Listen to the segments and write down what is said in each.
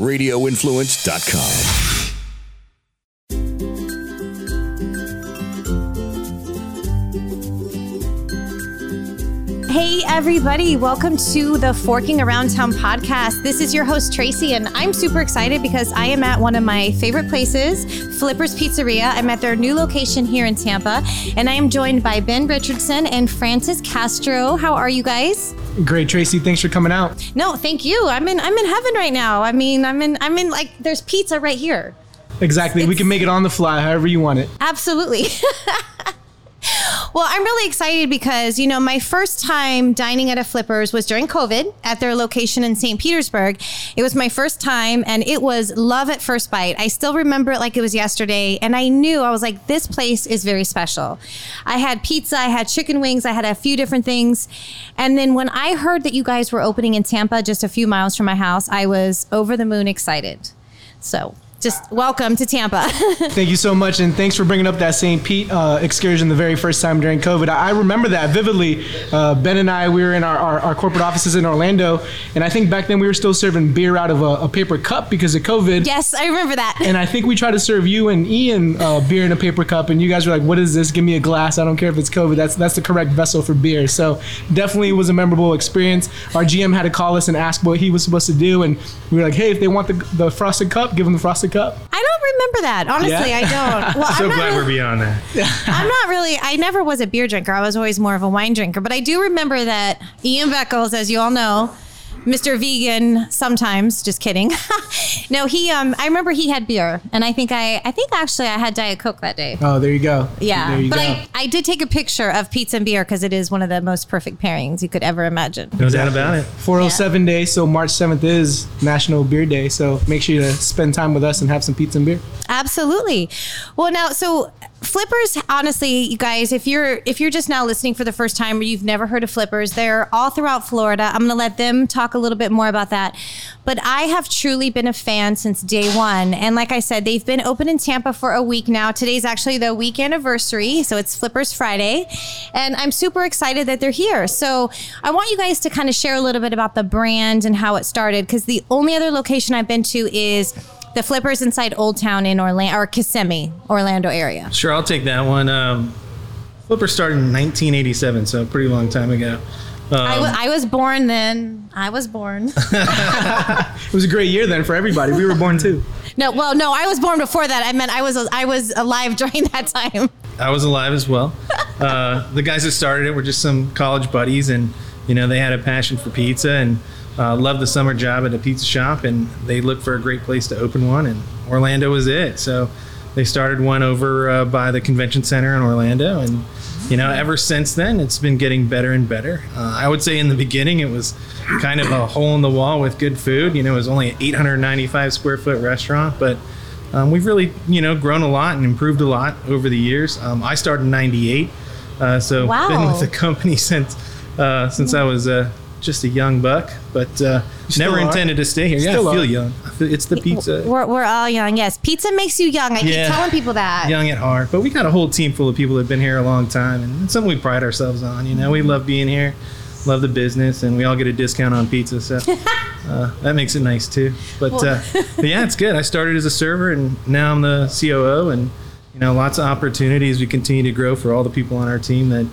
radioinfluence.com. Hey, everybody, welcome to the Forking Around Town podcast. This is your host, Tracy, and I'm super excited because I am at one of my favorite places, Flippers Pizzeria. I'm at their new location here in Tampa, and I am joined by Ben Richardson and Francis Castro. How are you guys? Great, Tracy. Thanks for coming out. No, thank you. I'm in I'm in heaven right now. I mean, I'm in I'm in like there's pizza right here. Exactly. we can make it on the fly, however you want it. Absolutely. well, I'm really excited because, you know, my first time dining at a Flippers was during COVID at their location in St. Petersburg. It was my first time and it was love at first bite. I still remember it like it was yesterday. And I knew, I was like, this place is very special. I had pizza, I had chicken wings, I had a few different things. And then when I heard that you guys were opening in Tampa, just a few miles from my house, I was over the moon excited. So, just welcome to Tampa. Thank you so much, and thanks for bringing up that St. Pete uh, excursion the very first time during COVID. I, remember that vividly. Uh, ben and I, we were in our, our, our corporate offices in Orlando, and I think back then we were still serving beer out of a, a paper cup because of COVID. yes, I remember that. And I think we tried to serve you and Ian uh, beer in a paper cup, and you guys were like, "What is this? Give me a glass. I don't care if it's COVID. That's that's the correct vessel for beer." So definitely was a memorable experience. Our GM had to call us and ask what he was supposed to do, and we were like, "Hey, if they want the, the frosted cup, give them the frosted cup." I don't remember that. Honestly, Yeah? I don't. Well, So I'm not glad really, we're beyond that. I'm not really. I never was a beer drinker. I was always more of a wine drinker. But I do remember that Ian Beckles, as you all know, Mr. Vegan. Sometimes, just kidding. no, he. Um, I remember he had beer, and I think I. I think actually I had Diet Coke that day. Oh, there you go. Yeah, there you but go. I, I did take a picture of pizza and beer because it is one of the most perfect pairings you could ever imagine. No doubt about it. 407 day, so March 7th is National Beer Day. So make sure you spend time with us and have some pizza and beer. Absolutely. Well, now, so flippers, honestly, you guys, if you're if you're just now listening for the first time or you've never heard of flippers, they're all throughout Florida. I'm going to let them talk a little bit more about that. But I have truly been a fan since day one, and like I said, they've been open in Tampa for a week now. Today's actually the week anniversary, so it's Flippers Friday, and I'm super excited that they're here. So I want you guys to kind of share a little bit about the brand and how it started, because the only other location I've been to is the Flippers inside Old Town in Orlando or Kissimmee, Orlando area. Sure, I'll take that one. Um, Flipper started in 1987, so a pretty long time ago. Um, I was born then. I was born. It was a great year then for everybody. We were born too. no, well, no, I was born before that. I meant I was I was alive during that time. I was alive as well. Uh, the guys that started it were just some college buddies, and you know they had a passion for pizza and uh, loved the summer job at a pizza shop, and they looked for a great place to open one, and Orlando was it. So they started one over uh, by the convention center in Orlando, and you know ever since then it's been getting better and better. Uh, I would say in the beginning it was kind of a hole in the wall with good food. You know, it was only an 895 square foot restaurant, but um, we've really, you know, grown a lot and improved a lot over the years. Um, I started in '98, uh, so Wow. been with the company since uh, since I was uh, just a young buck, but uh, never are. intended to stay here. Yeah, Still I feel are. young. I feel, it's the pizza. We're, we're all young. Yes, pizza makes you young. I Yeah. keep telling people that. Young at heart, but we got a whole team full of people that have been here a long time, and it's something we pride ourselves on. You know, we love being here, love the business, and we all get a discount on pizza, so uh, that makes it nice too. But, uh, but yeah, it's good. I started as a server, and now I'm the COO, and you know, lots of opportunities. We continue to grow for all the people on our team that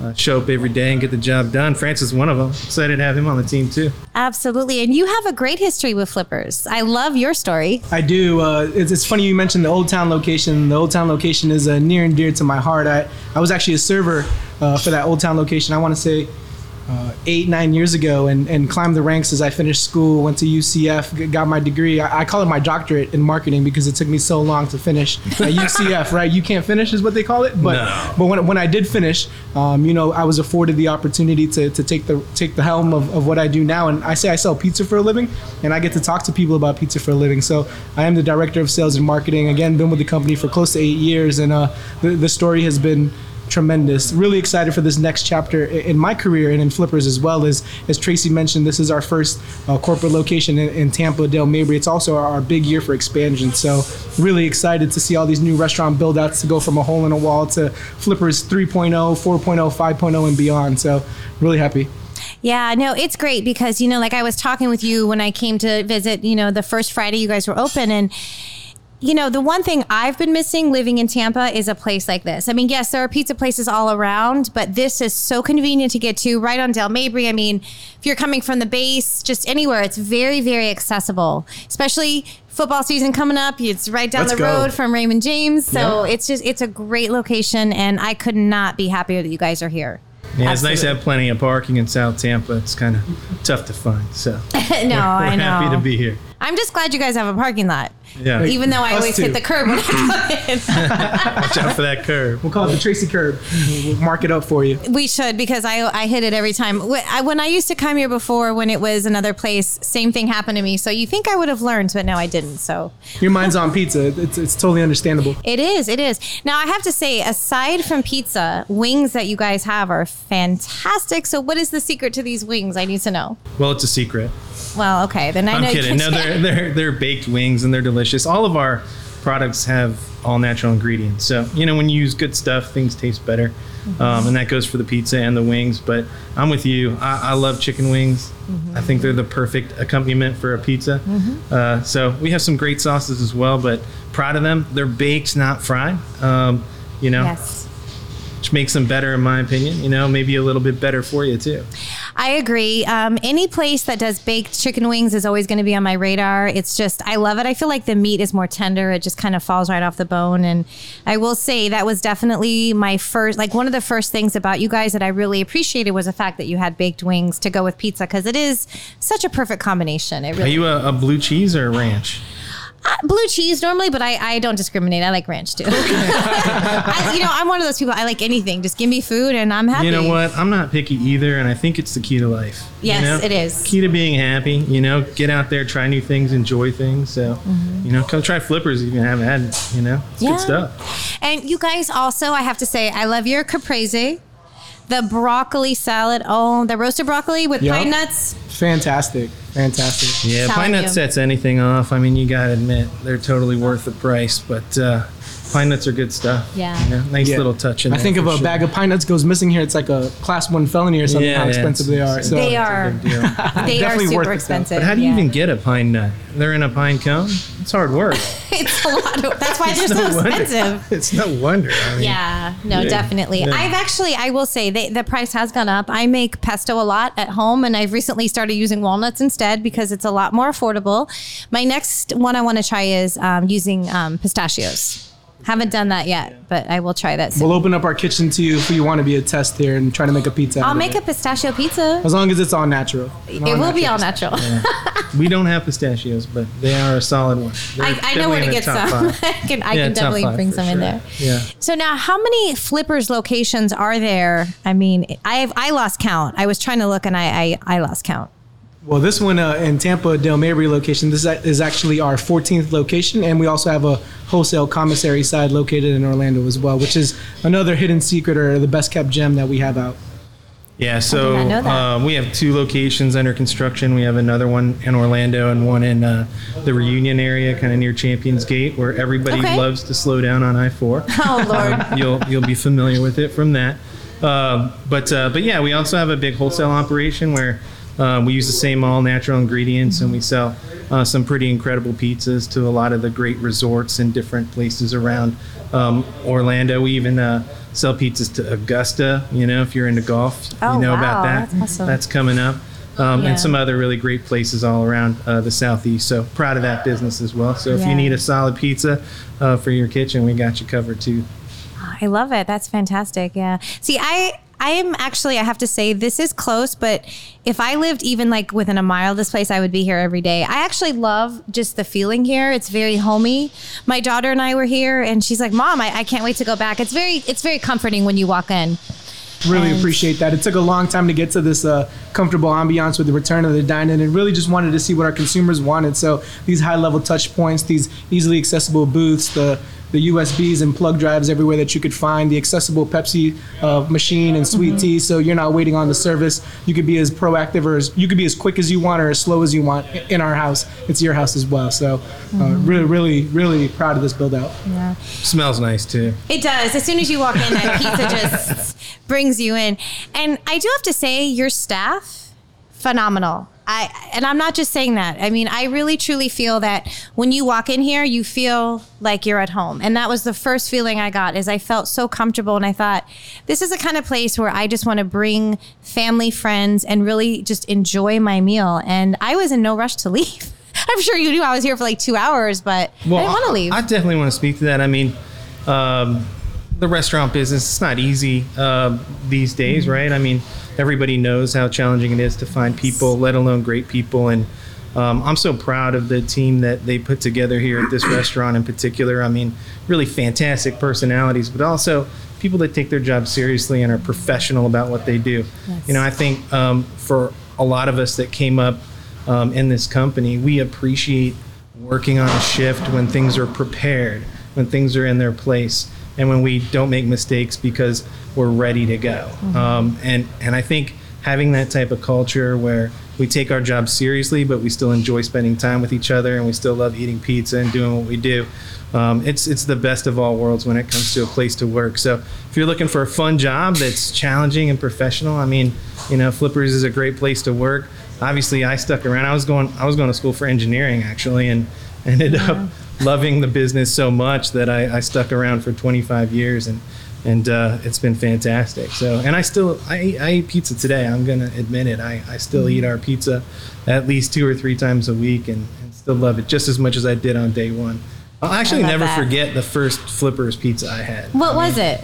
uh, show up every day and get the job done. Francis is one of them. Excited to have him on the team too. Absolutely. And you have a great history with flippers. I love your story. I do. Uh, it's, it's funny you mentioned the Old Town location. The Old Town location is uh, near and dear to my heart. I, I was actually a server uh, for that Old Town location. I want to say uh, eight, nine years ago and, and climbed the ranks as I finished school, went to UCF, got my degree. I, I call it my doctorate in marketing because it took me so long to finish at UCF, right? You can't finish is what they call it. But, No. but when, when I did finish, um, you know, I was afforded the opportunity to, to take the take the helm of, of what I do now. And I say I sell pizza for a living, and I get to talk to people about pizza for a living. So I am the director of sales and marketing. Again, been with the company for close to eight years, and uh, the, the story has been tremendous. Really excited for this next chapter in my career and in Flippers as well. As as Tracy mentioned, this is our first uh, corporate location in, in Tampa, Dale Mabry. It's also our, our big year for expansion. So really excited to see all these new restaurant build outs to go from a hole in a wall to Flippers 3.0, 4.0, 5.0, and beyond. So really happy. Yeah, no, it's great because, you know, like I was talking with you when I came to visit, you know, the first Friday you guys were open and you know, the one thing I've been missing living in Tampa is a place like this. I mean, yes, there are pizza places all around, but this is so convenient to get to right on Dale Mabry. I mean, if you're coming from the base, just anywhere, it's very, very accessible, especially football season coming up. It's right down Let's the go. road from Raymond James. So Yeah. it's just, it's a great location. And I could not be happier that you guys are here. Yeah, it's nice to have plenty of parking in South Tampa. It's kind of tough to find. So no, we're I know. happy to be here. I'm just glad you guys have a parking lot. Yeah, Even though I Us always too. hit the curb when I come in. watch out for that curb. We'll call it the Tracy curb. We'll mark it up for you. We should because I I hit it every time. When I used to come here before, when it was another place, same thing happened to me. So you think I would have learned, but no, I didn't. So Your mind's on pizza. It's, it's totally understandable. it is, it is. Now I have to say, aside from pizza, wings that you guys have are fantastic. So what is the secret to these wings? I need to know. Well, it's a secret. Well, okay, then I I'm know. you kidding. No, can- they're they're they're baked wings and they're delicious. All of our products have all natural ingredients. So you know when you use good stuff, things taste better, Mm-hmm. um, and that goes for the pizza and the wings. But I'm with you. I, I love chicken wings. Mm-hmm. I think they're the perfect accompaniment for a pizza. Uh, so we have some great sauces as well, but proud of them. They're baked, not fried. Um, you know, Yes. Which makes them better in my opinion. You know, maybe a little bit better for you too. I agree. Um, any place that does baked chicken wings is always going to be on my radar. It's just, I love it. I feel like the meat is more tender. It just kind of falls right off the bone. And I will say that was definitely my first, like one of the first things about you guys that I really appreciated was the fact that you had baked wings to go with pizza because it is such a perfect combination. It Are you a, a blue cheese or a ranch? Uh, blue cheese normally, but I, I don't discriminate. I like ranch too. I, you know, I'm one of those people. I like anything. Just give me food and I'm happy. You know what? I'm not picky either, and I think it's the key to life. you Yes, know? it is. Key to being happy. You know, get out there, try new things, enjoy things. So, you know, come try flippers if you haven't had. it, You know, it's Mm-hmm. Yeah. good stuff. And you guys also, I have to say, I love your caprese, the broccoli salad. Oh, the roasted broccoli with Yep. pine nuts. Fantastic. Fantastic. Yeah, Telling pine nut you. sets anything off. I mean, you gotta admit they're totally worth the price. But uh, pine nuts are good stuff. Yeah. You know, nice Yeah. little touch in I there think if for a sure. bag of pine nuts goes missing here, it's like a class one felony or something. Yeah, how yeah, expensive they are. So they are. They are Definitely worth super it, though. expensive. But how do you yeah. even get a pine nut? They're in a pine cone. It's hard work. It's a lot. Of, that's why they're It's so wonder. expensive. It's no wonder. I mean, Yeah, no, Yeah. definitely. Yeah. I've actually, I will say, they, the price has gone up. I make pesto a lot at home, and I've recently started using walnuts instead because it's a lot more affordable. My next one I want to try is um, using um, pistachios. Haven't done that yet, but I will try that soon. we'll open up our kitchen to you if you want to be a test here and try to make a pizza. I'll make it. a pistachio pizza. as long as it's all natural. It will be all natural. We don't have pistachios, but they are a solid one. They're I, I know where to definitely get the top some. five. I can, I Yeah, can top definitely five bring for some in sure. there. Yeah. So now, how many Flippers locations are there? I mean, I've I lost count. I was trying to look, and I I, I lost count. Well, this one uh, in Tampa, Dale Mabry location, this is actually our 14th location, and we also have a wholesale commissary side located in Orlando as well, which is another hidden secret or the best kept gem that we have out. Yeah, so not know that. um, we have two locations under construction. We have another one in Orlando and one in uh, the Reunion area, kind of near Champions Gate, where everybody Okay. loves to slow down on I four. Oh Lord. you'll you'll be familiar with it from that. Um, but uh, but yeah, we also have a big wholesale operation where uh, we use the same all natural ingredients and we sell uh, some pretty incredible pizzas to a lot of the great resorts and different places around um, Orlando. We even uh, sell pizzas to Augusta. You know, if you're into golf, Oh, you know wow, about that. that's awesome. That's coming up. Um, Yeah. And some other really great places all around uh, the southeast. So proud of that business as well. So if Yeah. you need a solid pizza uh, for your kitchen, we got you covered too. I love it. That's fantastic. Yeah. See, I I am actually I have to say this is close, but if I lived even like within a mile of this place, I would be here every day. I actually love just the feeling here. It's very homey. My daughter and I were here and she's like, Mom, I, I can't wait to go back. It's very it's very comforting when you walk in. Really And- appreciate that. It took a long time to get to this uh, comfortable ambiance with the return of the dine-in, and really just wanted to see what our consumers wanted. So these high-level touch points, these easily accessible booths, the the USBs and plug drives everywhere that you could find, the accessible Pepsi uh, machine and sweet tea, so you're not waiting on the service. You could be as proactive or as, you could be as quick as you want or as slow as you want in our house. It's your house as well. So uh, really, really, really proud of this build out. Yeah. Smells nice too. It does. As soon as you walk in, that pizza just brings you in. And I do have to say, your staff phenomenal. I and I'm not just saying that. I mean, I really truly feel that when you walk in here, you feel like you're at home. And that was the first feeling I got is I felt so comfortable and I thought this is the kind of place where I just want to bring family, friends and really just enjoy my meal. And I was in no rush to leave. I'm sure you knew I was here for like 2 hours, but I didn't want to leave. I definitely want to speak to that. I mean, um, the restaurant business it's not easy uh, these days, Mm-hmm. right? I mean, everybody knows how challenging it is to find people, let alone great people. And um, I'm so proud of the team that they put together here at this restaurant in particular. I mean, really fantastic personalities, but also people that take their job seriously and are professional about what they do. Yes. You know, I think um, for a lot of us that came up um, in this company, we appreciate working on a shift when things are prepared, when things are in their place, and when we don't make mistakes because we're ready to go. Um, and and I think having that type of culture where we take our job seriously, but we still enjoy spending time with each other, and we still love eating pizza and doing what we do. Um, it's it's the best of all worlds when it comes to a place to work. So if you're looking for a fun job that's challenging and professional, I mean, you know, Flippers is a great place to work. Obviously, I stuck around. I was going I was going to school for engineering actually, and ended up loving the business so much that I, I stuck around for 25 years and and uh, it's been fantastic. So and I still I, eat- I eat pizza today. I'm gonna admit it. I, I still eat our pizza at least two or three times a week and, and still love it just as much as I did on day one. I'll actually never that. forget the first Flippers pizza I had. what was it?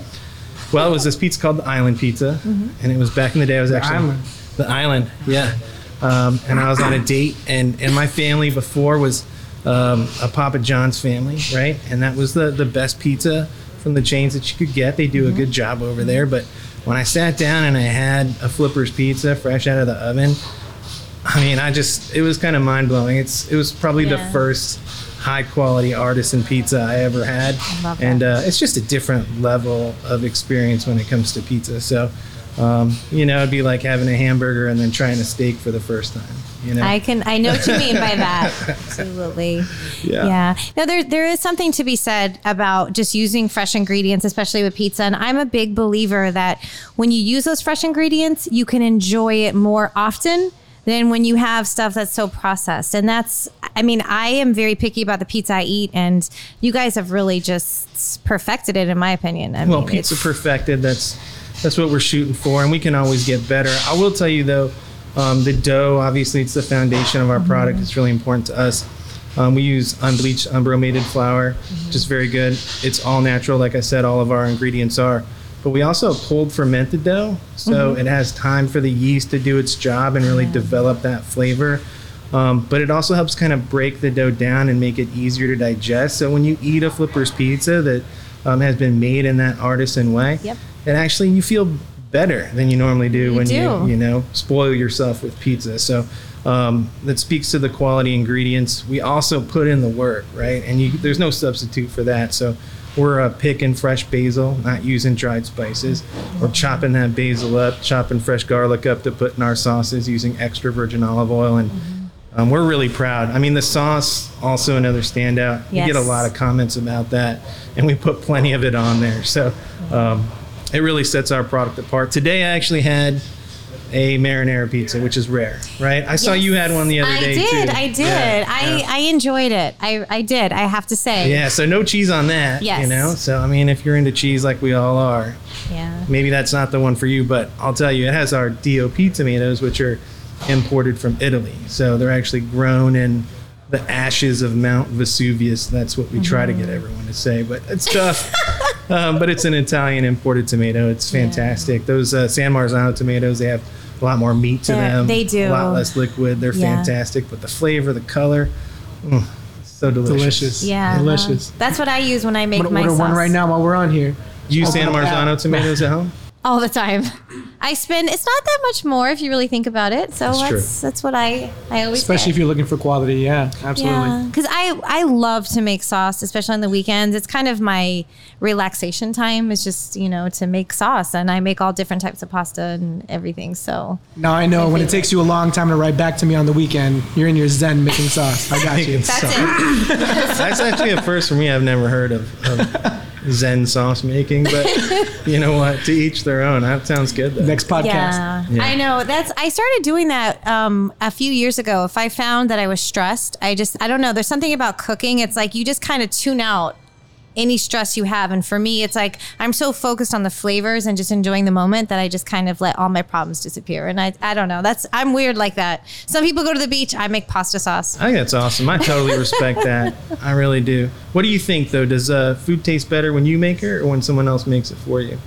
Well, it was this pizza called the Island Pizza, and it was back in the day. I was actually Island. the Island, yeah. Um, and I was on a date, and and my family before was um, a Papa John's family, right? And that was the the best pizza from the chains that you could get. They do a good job over there. But when I sat down and I had a Flippers pizza fresh out of the oven, I mean, I just it was kind of mind blowing. It's it was probably the first high quality artisan pizza I ever had, love and uh, it's just a different level of experience when it comes to pizza. So, um, you know, it'd be like having a hamburger and then trying a steak for the first time. You know, I can I know what you mean by that. Absolutely. Yeah. Yeah. No, there there is something to be said about just using fresh ingredients, especially with pizza. And I'm a big believer that when you use those fresh ingredients, you can enjoy it more often than when you have stuff that's so processed. And that's I mean, I am very picky about the pizza I eat and you guys have really just perfected it in my opinion. I well, mean, pizza perfected. That's that's what we're shooting for, and we can always get better. I will tell you though, um, the dough obviously it's the foundation of our product. It's really important to us. Um, we use unbleached, unbromated flour, which is very good. It's all natural, like I said. All of our ingredients are. But we also have cold fermented dough, so it has time for the yeast to do its job and really develop that flavor. Um, but it also helps kind of break the dough down and make it easier to digest. So when you eat a Flippers pizza that um, has been made in that artisan way, Yep. It actually you feel better than you normally do when you do. you know spoil yourself with pizza. So um, that speaks to the quality ingredients. We also put in the work, right? And you, there's no substitute for that. So we're uh, picking fresh basil, not using dried spices. We're chopping that basil up, chopping fresh garlic up to put in our sauces using extra virgin olive oil and. Um, we're really proud. I mean, the sauce also another standout. We get a lot of comments about that, and we put plenty of it on there. So um, it really sets our product apart. Today, I actually had a marinara pizza, which is rare, right? I saw you had one the other I day did, too. I did. Yeah, I, yeah. I enjoyed it. I, I did, I have to say. Yeah, so no cheese on that. Yes. You know, so I mean, if you're into cheese like we all are, Yeah. maybe that's not the one for you. But I'll tell you, it has our DOP tomatoes, which are imported from Italy. So they're actually grown in the ashes of Mount Vesuvius. That's what we try to get mm-hmm. everyone to say, but it's tough. um, but it's an Italian imported tomato. It's fantastic. Those uh, San Marzano tomatoes, they have a lot more meat to They're- them. they do. A lot less liquid. They're Yeah. fantastic. But the flavor, the color, mm, so delicious. Delicious. Yeah. Delicious. That's what I use when I make I'm my gonna order sauce. one right now while we're on here. You use San Marzano app. tomatoes at home? All the time. I spend it's not that much more if you really think about it. So That's that's that's, what I I always Especially if you're looking for quality. Yeah, absolutely. yeah, because I I love to make sauce, especially on the weekends. It's kind of my relaxation time. Is just you know to make sauce, and I make all different types of pasta and everything. So Now I know My when it takes you a long time to write back to me on the weekend, you're in your zen making sauce. I got you. that's it. That's actually a first for me. I've never heard of, of Zen sauce making, but you know what? To each their own. That sounds good. Though. Next podcast. Yeah. Yeah. I know. That's I started doing that um, a few years ago. If I found that I was stressed, I just I don't know. There's something about cooking. It's like you just kind of tune out any stress you have. And for me, it's like I'm so focused on the flavors and just enjoying the moment that I just kind of let all my problems disappear. And I I don't know. That's I'm weird like that. Some people go to the beach. I make pasta sauce. I think that's awesome. I totally respect that. I really do. What do you think though? Does uh, food taste better when you make it or when someone else makes it for you?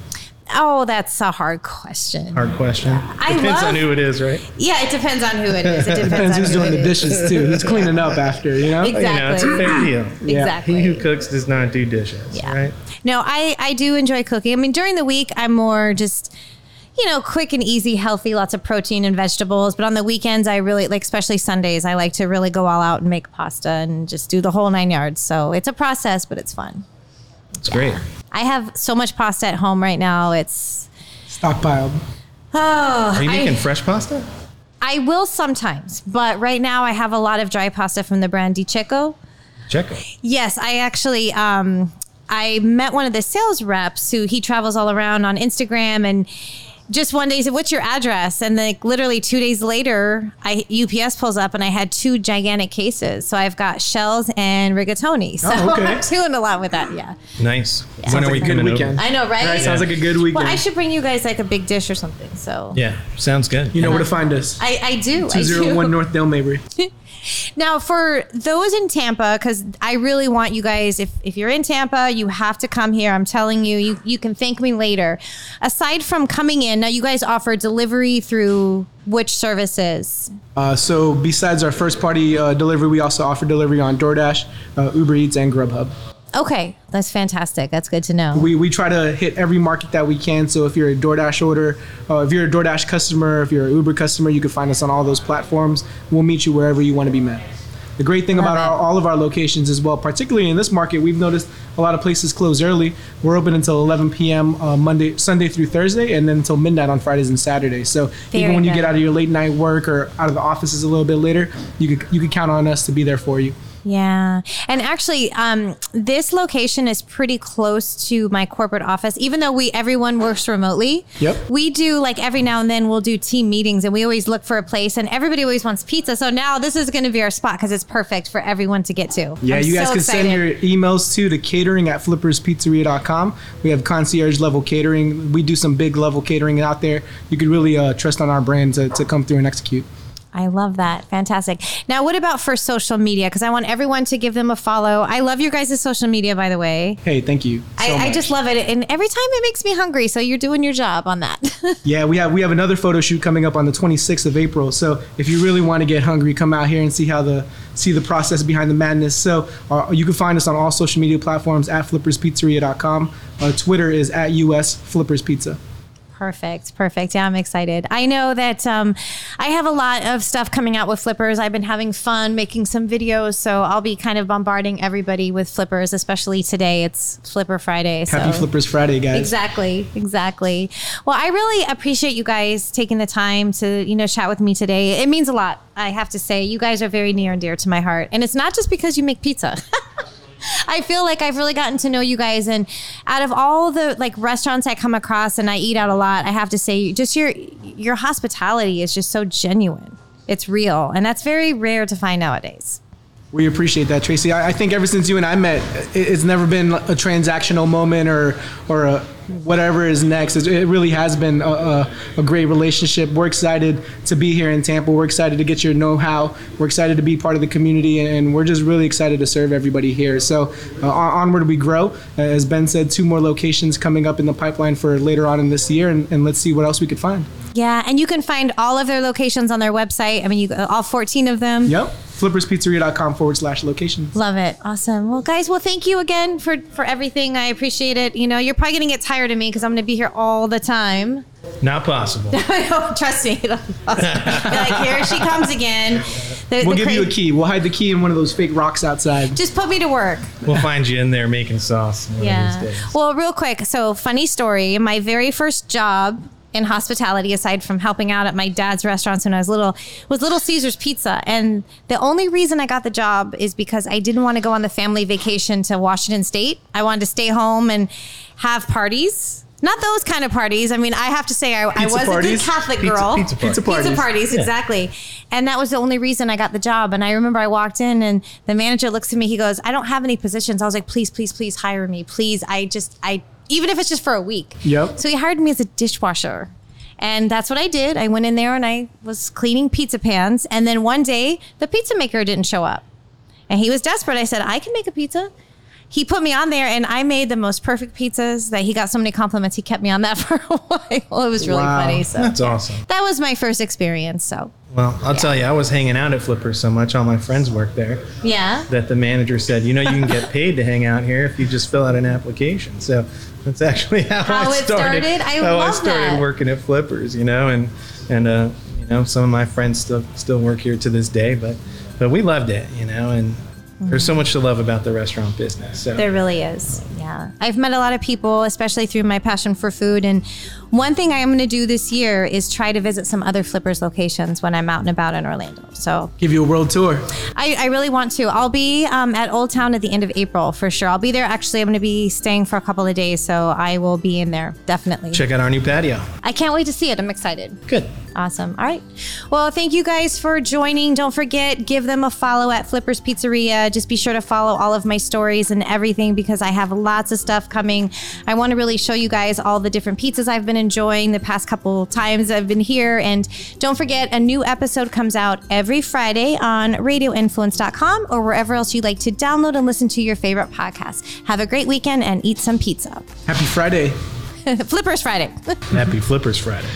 Oh, that's a hard question. Hard question. I Depends on who it is, right? Yeah, it depends on who it is. It depends, Depends on who's who doing it the is. dishes too. Who's cleaning up after, you know? Exactly. You know, it's a fair deal. Yeah. Exactly. He who cooks does not do dishes, Yeah. right? No, I I do enjoy cooking. I mean, during the week, I'm more just you know, quick and easy, healthy, lots of protein and vegetables. But on the weekends, I really like, especially Sundays, I like to really go all out and make pasta and just do the whole nine yards. So it's a process, but it's fun. It's great. I have so much pasta at home right now. It's Stockpiled. oh, Are you I- making fresh pasta? I will sometimes, but right now I have a lot of dry pasta from the brand De Cecco. Check it. Yes, I actually um, I met one of the sales reps who he travels all around on Instagram and just one day he said, "What's your address?" And like literally two days later, I UPS pulls up and I had two gigantic cases. So I've got shells and rigatoni. Oh, so Oh, okay. I'm doing a lot with that. Yeah, Nice. When Sounds are we like a good coming weekend. over? I know, right? Right, sounds like a good weekend. Well, I should bring you guys like a big dish or something. So Yeah, sounds good. you know where uh-huh. to find us. I, I do. I do. 201 North Dale Mabry. Now, for those in Tampa, because I really want you guys, if, if you're in Tampa, you have to come here. I'm telling you, you, you can thank me later. Aside from coming in, now you guys offer delivery through which services? Uh, so besides our first party uh, delivery, we also offer delivery on DoorDash, uh, Uber Eats, and Grubhub. Okay, that's fantastic. That's good to know. We, we try to hit every market that we can. So if you're a DoorDash order, uh, if you're a DoorDash customer, if you're an Uber customer, you can find us on all those platforms. We'll meet you wherever you want to be met. The great thing about our, all of our locations as well, particularly in this market, we've noticed a lot of places close early. We're open until 11 p.m. Uh, Monday, Sunday through Thursday, and then until midnight on Fridays and Saturdays. So Very even when you get out of your late night work or out of the offices a little bit later, you could you could count on us to be there for you. Yeah. And actually, um, this location is pretty close to my corporate office, even though we everyone works remotely. Yep. We do like every now and then we'll do team meetings and we always look for a place and everybody always wants pizza. So now this is going to be our spot because it's perfect for everyone to get to. Yeah, I'm you guys so can send your emails to the catering at flipperspizzeria.com. We have concierge level catering. We do some big level catering out there. You could really uh, trust on our brand to, to come through and execute. I love that. Fantastic. Now, what about for social media? Because I want everyone to give them a follow. I love your guys' social media, by the way. Hey, thank you. so I, I just love it. And every time it makes me hungry. So you're doing your job on that. Yeah, we have we have another photo shoot coming up on the 26th of April. So if you really want to get hungry, come out here and see how the see the process behind the madness. So uh, you can find us on all social media platforms at flipperspizzeria.com. Uh, Twitter is at us flippers pizza. Perfect. Perfect. Yeah, I'm excited. I know that um, I have a lot of stuff coming out with flippers. I've been having fun making some videos, so I'll be kind of bombarding everybody with flippers, especially today. It's Flipper Friday. Happy so. Flippers Friday, guys. Exactly, exactly. Well, I really appreciate you guys taking the time to, you know, chat with me today. It means a lot. I have to say, you guys are very near and dear to my heart. And it's not just because you make pizza. I feel like I've really gotten to know you guys and out of all the like restaurants I come across and I eat out a lot, I have to say just your your hospitality is just so genuine. It's real, and that's very rare to find nowadays. We appreciate that, Tracy. I, I think ever since you and I met, it, it's never been a transactional moment or or a whatever is next. It, it really has been a, a, a great relationship. We're excited to be here in Tampa. We're excited to get your know-how. We're excited to be part of the community, and we're just really excited to serve everybody here. So uh, onward we grow. Uh, As Ben said, two more locations coming up in the pipeline for later on in this year, and, and let's see what else we could find. Yeah, and you can find all of their locations on their website. I mean, you all 14 of them. Yep. Flipperspizzeria.com forward slash locations. Love it. Awesome. Well, guys, well, thank you again for for everything. I appreciate it. You know, you're probably gonna get tired of me because I'm gonna be here all the time. Not possible. Trust me. It'll be awesome. Like, here she comes again. The- We'll the give you a key. We'll hide the key in one of those fake rocks outside. Just put me to work. We'll find you in there making sauce. one of these Yeah. days. Well, real quick. So, funny story. My very first job in hospitality aside from helping out at my dad's restaurants when I was little was Little Caesars Pizza. And the only reason I got the job is because I didn't want to go on the family vacation to Washington State. I wanted to stay home and have parties. Not those kind of parties. I mean, I have to say, I, I was a good? Catholic Pizza- girl. pizza. Pizza parties. Pizza parties, exactly. And that was the only reason I got the job. And I remember I walked in and the manager looks at me. He goes, I don't have any positions. I was like, please, please, please hire me. Please. I just, I, even if it's just for a week. Yep. So he hired me as a dishwasher. And that's what I did. I went in there and I was cleaning pizza pans. And then one day the pizza maker didn't show up. And he was desperate. I said, I can make a pizza. He put me on there and I made the most perfect pizzas that he got so many compliments. He kept me on that for a while. It was really Wow. funny. So That's awesome. that was my first experience. So Well, I'll tell you, I was hanging out at Flippers so much, all my friends work there, yeah. that the manager said, you know, you can get paid to hang out here if you just fill out an application. So that's actually how, How I it started. started? I how I started that. working at Flippers, you know, and and uh, you know, some of my friends still still work here to this day, but but we loved it, you know, and there's so much to love about the restaurant business. So There really is. Yeah. I've met a lot of people, especially through my passion for food. And one thing I am going to do this year is try to visit some other Flippers locations when I'm out and about in Orlando. So Give you a world tour. I, I really want to. I'll be um, at Old Town at the end of April for sure. I'll be there. Actually, I'm going to be staying for a couple of days. So I will be in there definitely. check out our new patio. I can't wait to see it. I'm excited. Good. Awesome. All right. Well, thank you guys for joining. Don't forget, give them a follow at Flippers Pizzeria. Just be sure to follow all of my stories and everything because I have lots of stuff coming. I want to really show you guys all the different pizzas I've been enjoying the past couple times I've been here. And don't forget, a new episode comes out every Friday on radioinfluence.com or wherever else you like to download and listen to your favorite podcasts. Have a great weekend and eat some pizza. Happy Friday. Flippers Friday. Happy Flippers Friday.